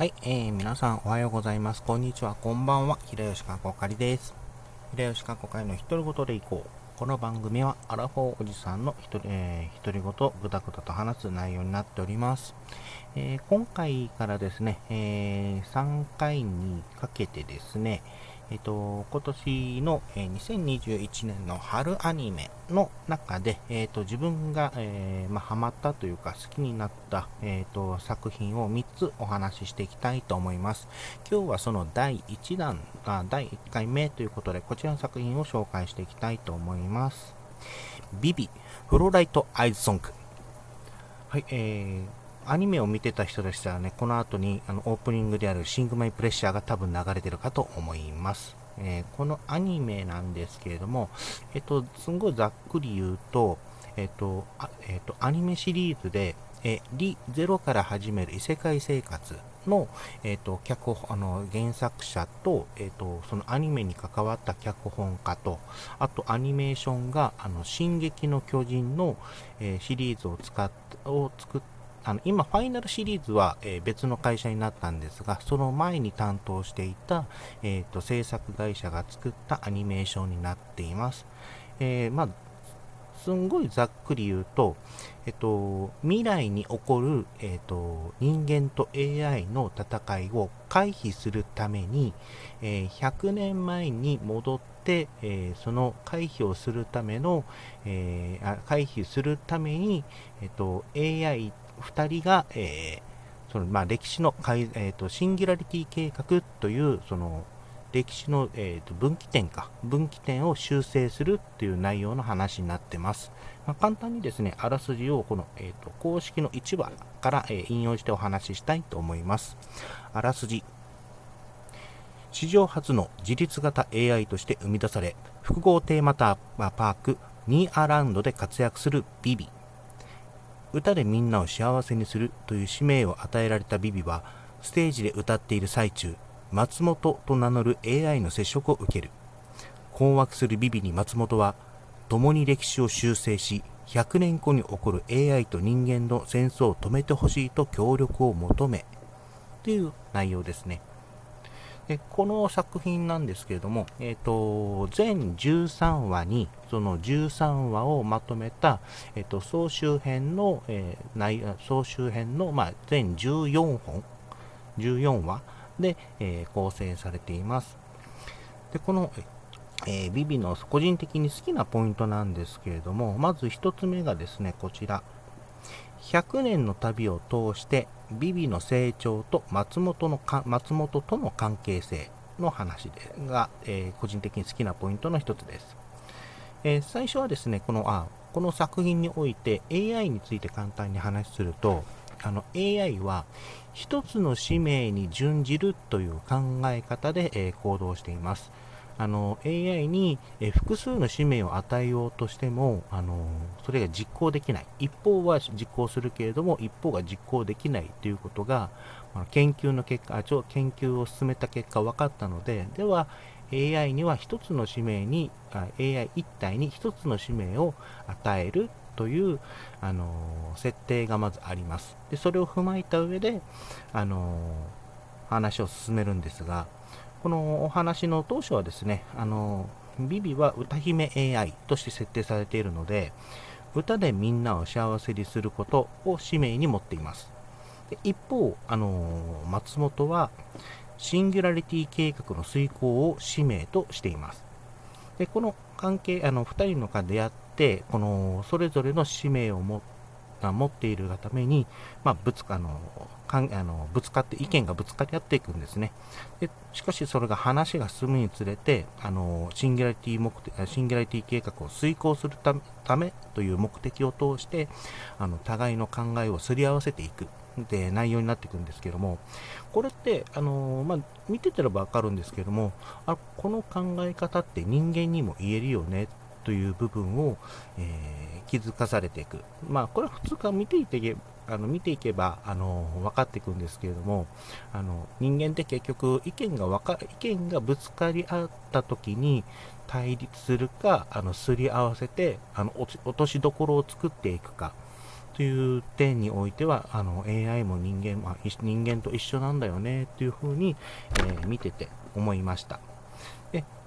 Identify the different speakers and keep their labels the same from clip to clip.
Speaker 1: はい、えー、皆さんおはようございます。こんにちは、こんばんは。平吉かこかりです。平吉かこかりの独り言でいこう。この番組はアラフォーおじさんの独り,、えー、独り言、ぐだぐだと話す内容になっております。えー、今回からですね、えー、3回にかけてですね、えっ、と、今年の、えー、2021年の春アニメの中で、えっ、と、自分が、えー、まあ、ハマったというか好きになった、えっ、と、作品を3つお話ししていきたいと思います。今日はその第1弾、あ第1回目ということで、こちらの作品を紹介していきたいと思います。ビビ、フローライトアイズソング。はい、えー、アニメを見てた人でしたらね、この後にあのオープニングであるシングマイプレッシャーが多分流れてるかと思います。えー、このアニメなんですけれども、えっ、と、すんごいざっくり言うと、えっ、と、あえっ、と、アニメシリーズで、えリゼロから始める異世界生活の、えーと、脚本あの原作者と,、えーと、そのアニメに関わった脚本家とあとアニメーションが「あの進撃の巨人の」えー、シリーズを使っを作ってあの今、ファイナルシリーズは、えー、別の会社になったんですが、その前に担当していた、えーと、制作会社が作ったアニメーションになっています。えー、まあ、すんごいざっくり言うと、えっと、未来に起こる、えっと、人間と AI の戦いを回避するために、えー、100年前に戻って、えー、その回避をするための、えー、回避するために、えっと、AI 2人が、えー、そのまあ、歴史の、えーと、シンギュラリティ計画というその歴史の、えーと、分岐点か分岐点を修正するっていう内容の話になってます、まあ、簡単にですねあらすじをこの、えーと、公式の1話から、えー、引用してお話ししたいと思います。あらすじ。史上初の自立型 AI として生み出され複合テーマパークニーアラウンドで活躍するビビ。歌でみんなを幸せにするという使命を与えられたビビは、ステージで歌っている最中、松本と名乗る AI の接触を受ける。困惑するビビに松本は、共に歴史を修正し、100年後に起こる AI と人間の戦争を止めてほしいと協力を求め、という内容ですね。でこの作品なんですけれども、えーと、全13話にその13話をまとめた、えーと、総集編の、えー、内総集編の、まあ、全14本14話で、えー、構成されています。でこの、えー、ビビの個人的に好きなポイントなんですけれどもまず1つ目がですねこちら。100年の旅を通してビビの成長と松本のか松本との関係性の話でが、えー、個人的に好きなポイントの一つです、えー、最初はですねこのあこの作品において AI について簡単に話するとあの AI は一つの使命に準じるという考え方で、えー、行動しています。あの AI に、え複数の使命を与えようとしてもあのそれが実行できない。一方は実行するけれども一方が実行できないということが研究の結果研究を進めた結果分かったのででは AI には1つの使命に AI1 体に1つの使命を与えるという、あの設定がまずあります。でそれを踏まえた上で、あの話を進めるんですがこのお話の当初はですね、あの、ビビは歌姫 AI として設定されているので、歌でみんなを幸せにすることを使命に持っています。で一方、あの松本はシンギュラリティ計画の遂行を使命としています。でこの関係、あの2人の間でやって、このそれぞれの使命を持っが持っているがために、まあ、ぶつかのかんあのぶつかって意見がぶつかり合っていくんですね。でしかしそれが話が進むにつれてあのシンギュラリティ目的シンギュラリティ計画を遂行するためという目的を通してあの互いの考えをすり合わせていく。で内容になっていくんですけどもこれってあの、まあ、見ててれば分かるんですけどもあこの考え方って人間にも言えるよねという部分を、えー、気づかされていく。まあ、これは普通から見ていてあの見ていけばあの分かっていくんですけれどもあの人間って結局意見が分か意見がぶつかり合った時に対立するかあのすり合わせてあの落としどころを作っていくかという点においては、あの AI も人間,、まあ、人間と一緒なんだよねっていうふうに、えー、見てて思いました。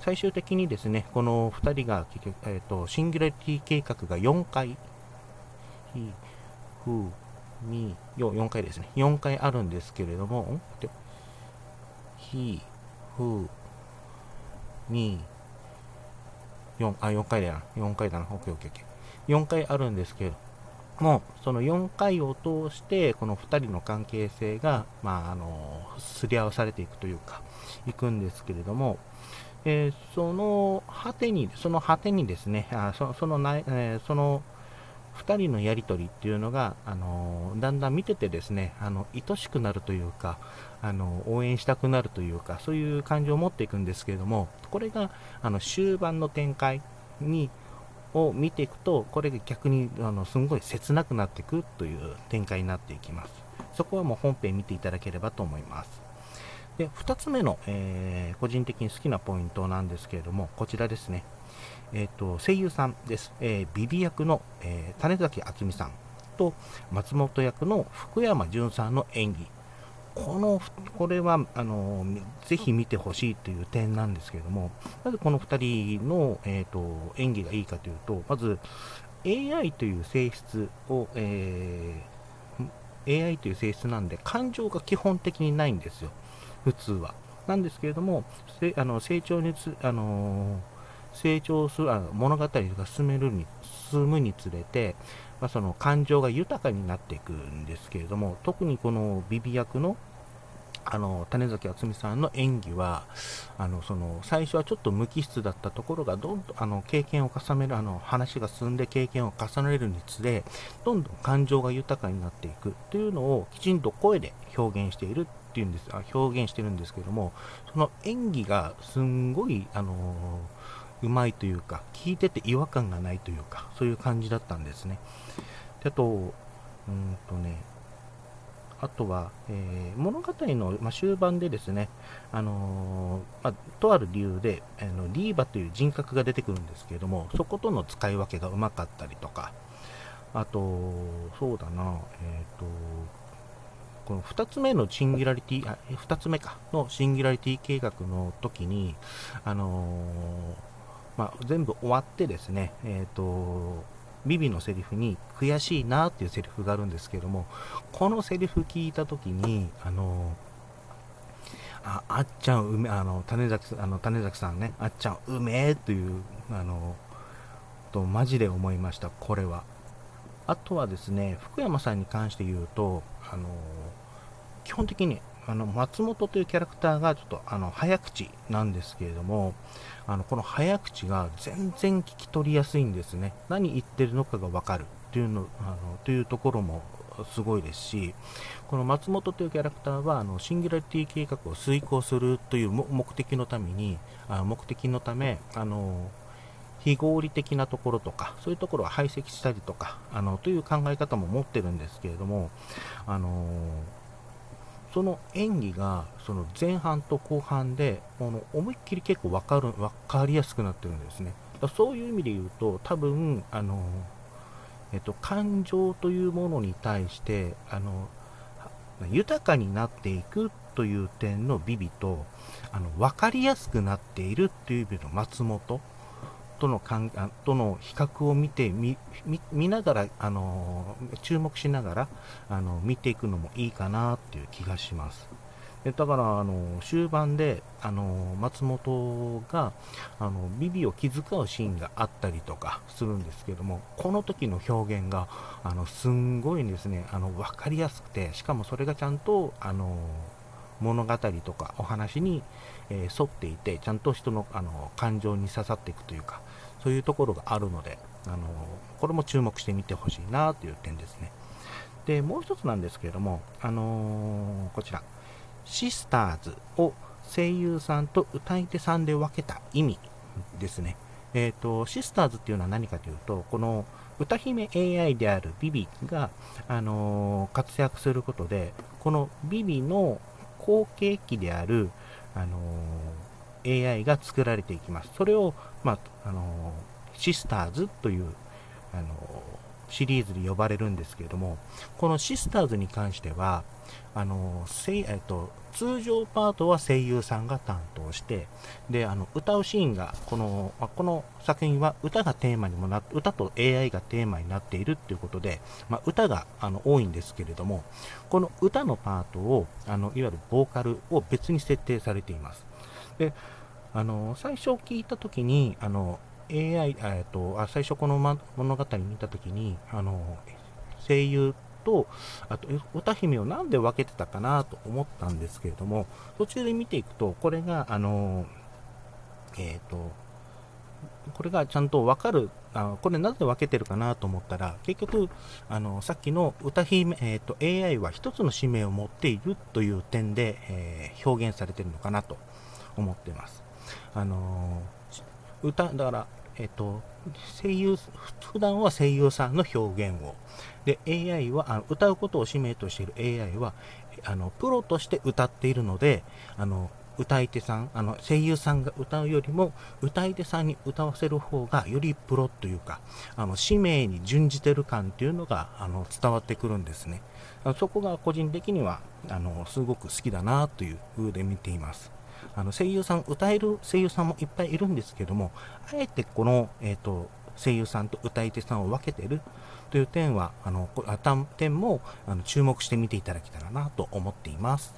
Speaker 1: 最終的にですね、この2人が、えーと、シンギュラリティ計画が4回、ひ、ふ、み、よ、4回ですね、4回あるんですけれども、ひ、ふ、み、4、あ、4回だな、4回だな、OKOKOK。4回あるんですけれども、その4回を通して、この2人の関係性が、まあ、あの、すり合わされていくというか、いくんですけれども、えー、その果てに、その果てにですね、あそそのな、えー、その2人のやり取りっていうのが、あのだんだん見ててですね、あの愛しくなるというか、あの応援したくなるというか、そういう感情を持っていくんですけれども、これがあの終盤の展開にを見ていくと、これが逆にあのすんごい切なくなっていくという展開になっていきます。そこはもう本編見ていただければと思います。で、2つ目の、えー、個人的に好きなポイントなんですけれども、こちらですね。え、ー、と、声優さんです。えー、ビビ役の、え種崎敦美さんと松本役の福山潤さんの演技。この、これは、あの、ぜひ見てほしいという点なんですけれども、なぜこの2人の、えーと、演技がいいかというと、まず、AI という性質を、えー、AI という性質なんで、感情が基本的にないんですよ、普通は。なんですけれども、あの成長につ、あの成長するあ物語が進めるに進むにつれて、まあ、その感情が豊かになっていくんですけれども、特にこのビビ役のあの種崎敦美さんの演技はあのその最初はちょっと無機質だったところがどんどんあの経験を重ねるあの話が進んで経験を重ねるにつれどんどん感情が豊かになっていく。というのをきちんと声で表現しているっていうんです。あ表現してるんですけどもその演技がすんごいあのうまいというか聞いてて違和感がないというかそういう感じだったんですね。であとうんとねあとは、えー、物語の、まあ、終盤でですね、あのー、まあ、とある理由で、あのリーバという人格が出てくるんですけれども、そことの使い分けがうまかったりとか、あと、そうだな、えっ、ー、と、この2つ目のシンギュラリティ、あ、2つ目か、のシンギュラリティ計画の時に、あのまあ、全部終わってですね、えっ、と、ビビのセリフに悔しいなっていうセリフがあるんですけどもこのセリフ聞いた時にあのああっちゃんうめあの種崎あの種崎さんねあっちゃんうめえというあのとマジで思いましたこれは。あとはですね福山さんに関して言うとあの基本的にあの松本というキャラクターがちょっとあの早口なんですけれどもあのこの早口が全然聞き取りやすいんですね。何言ってるのかが分かる。というのあのというところもすごいですしこの松本というキャラクターはあのシンギュラリティ計画を遂行するという目的のためにあ目的のためあの非合理的なところとかそういうところを排斥したりとかあのという考え方も持ってるんですけれどもあのその演技がその前半と後半であの思いっきり結構分かる分かりやすくなってるんですね。そういう意味で言うと多分あの、えっと、感情というものに対してあの豊かになっていくという点のビビとあの分かりやすくなっているという意味の松本との関との比較を見て見ながらあの注目しながらあの見ていくのもいいかなっていう気がします。でだからあの終盤であの松本があのビビを気遣うシーンがあったりとかするんですけどもこの時の表現があのすんごいですねあの分かりやすくてしかもそれがちゃんとあの物語とかお話に、えー、沿っていてちゃんと人のあの感情に刺さっていくというかそういうところがあるので、あのこれも注目してみてほしいなという点ですね。で、もう一つなんですけれども、あのー、こちら、シスターズを声優さんと歌い手さんで分けた意味ですね。えっ、ー、と、シスターズっていうのは何かというと、この歌姫 AI であるビビが、あのー、活躍することで、このビビの後継機である、あの AI が作られていきます。それを、まあ、あのシスターズという、あのシリーズで呼ばれるんですけれども、このシスターズに関しては、あのえっと、通常パートは声優さんが担当して、で、あの、歌うシーンが、この、まこの作品は歌がテーマにもな、歌と AI がテーマになっているっていうことで、まあ、歌があの多いんですけれども、この歌のパートを、あの、いわゆるボーカルを別に設定されています。で、あの、最初聞いたときに、あの、AI、えっと、あ最初この、ま、物語見たときに、あの、声優と、あと、歌姫をなんで分けてたかなと思ったんですけれども、途中で見ていくと、これが、あの、えっ、ー、と、これがちゃんと分かる、あこれなぜ分けてるかなと思ったら、結局、あのさっきの歌姫、えーと、AI は一つの使命を持っているという点で、えー、表現されてるのかなと。思ってます。あのー、歌、だから、えっ、と、声優、普段は声優さんの表現を、で、AI は、あの歌うことを使命としている AI は、あの、プロとして歌っているので、あの、歌い手さん、あの、声優さんが歌うよりも、歌い手さんに歌わせる方が、よりプロというか、あの、使命に準じてる感っていうのが、あの、伝わってくるんですね。そこが個人的には、あの、すごく好きだなという風で見ています。あの、声優さん、歌える声優さんもいっぱいいるんですけども、あえてこの、えっ、ー、と、声優さんと歌い手さんを分けてるという点は、あの、点もあの注目して見ていただけたらなと思っています。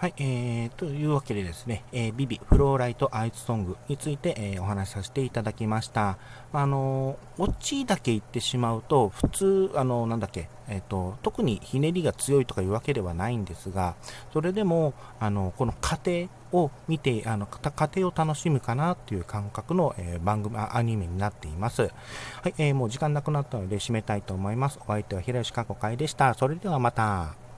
Speaker 1: はい、えー、というわけでですね、えー、ビビ、フローライト、アイツソングについて、えー、お話しさせていただきました。あのー、オチだけ言ってしまうと、普通、あのー、なんだっけ、えっ、と、特にひねりが強いとかいうわけではないんですが、それでも、あの、この過程を見て、あの、過程を楽しむかなっていう感覚の、え番組、アニメになっています。はい、えもう時間なくなったので締めたいと思います。お相手は平吉かこかいでした。それではまた。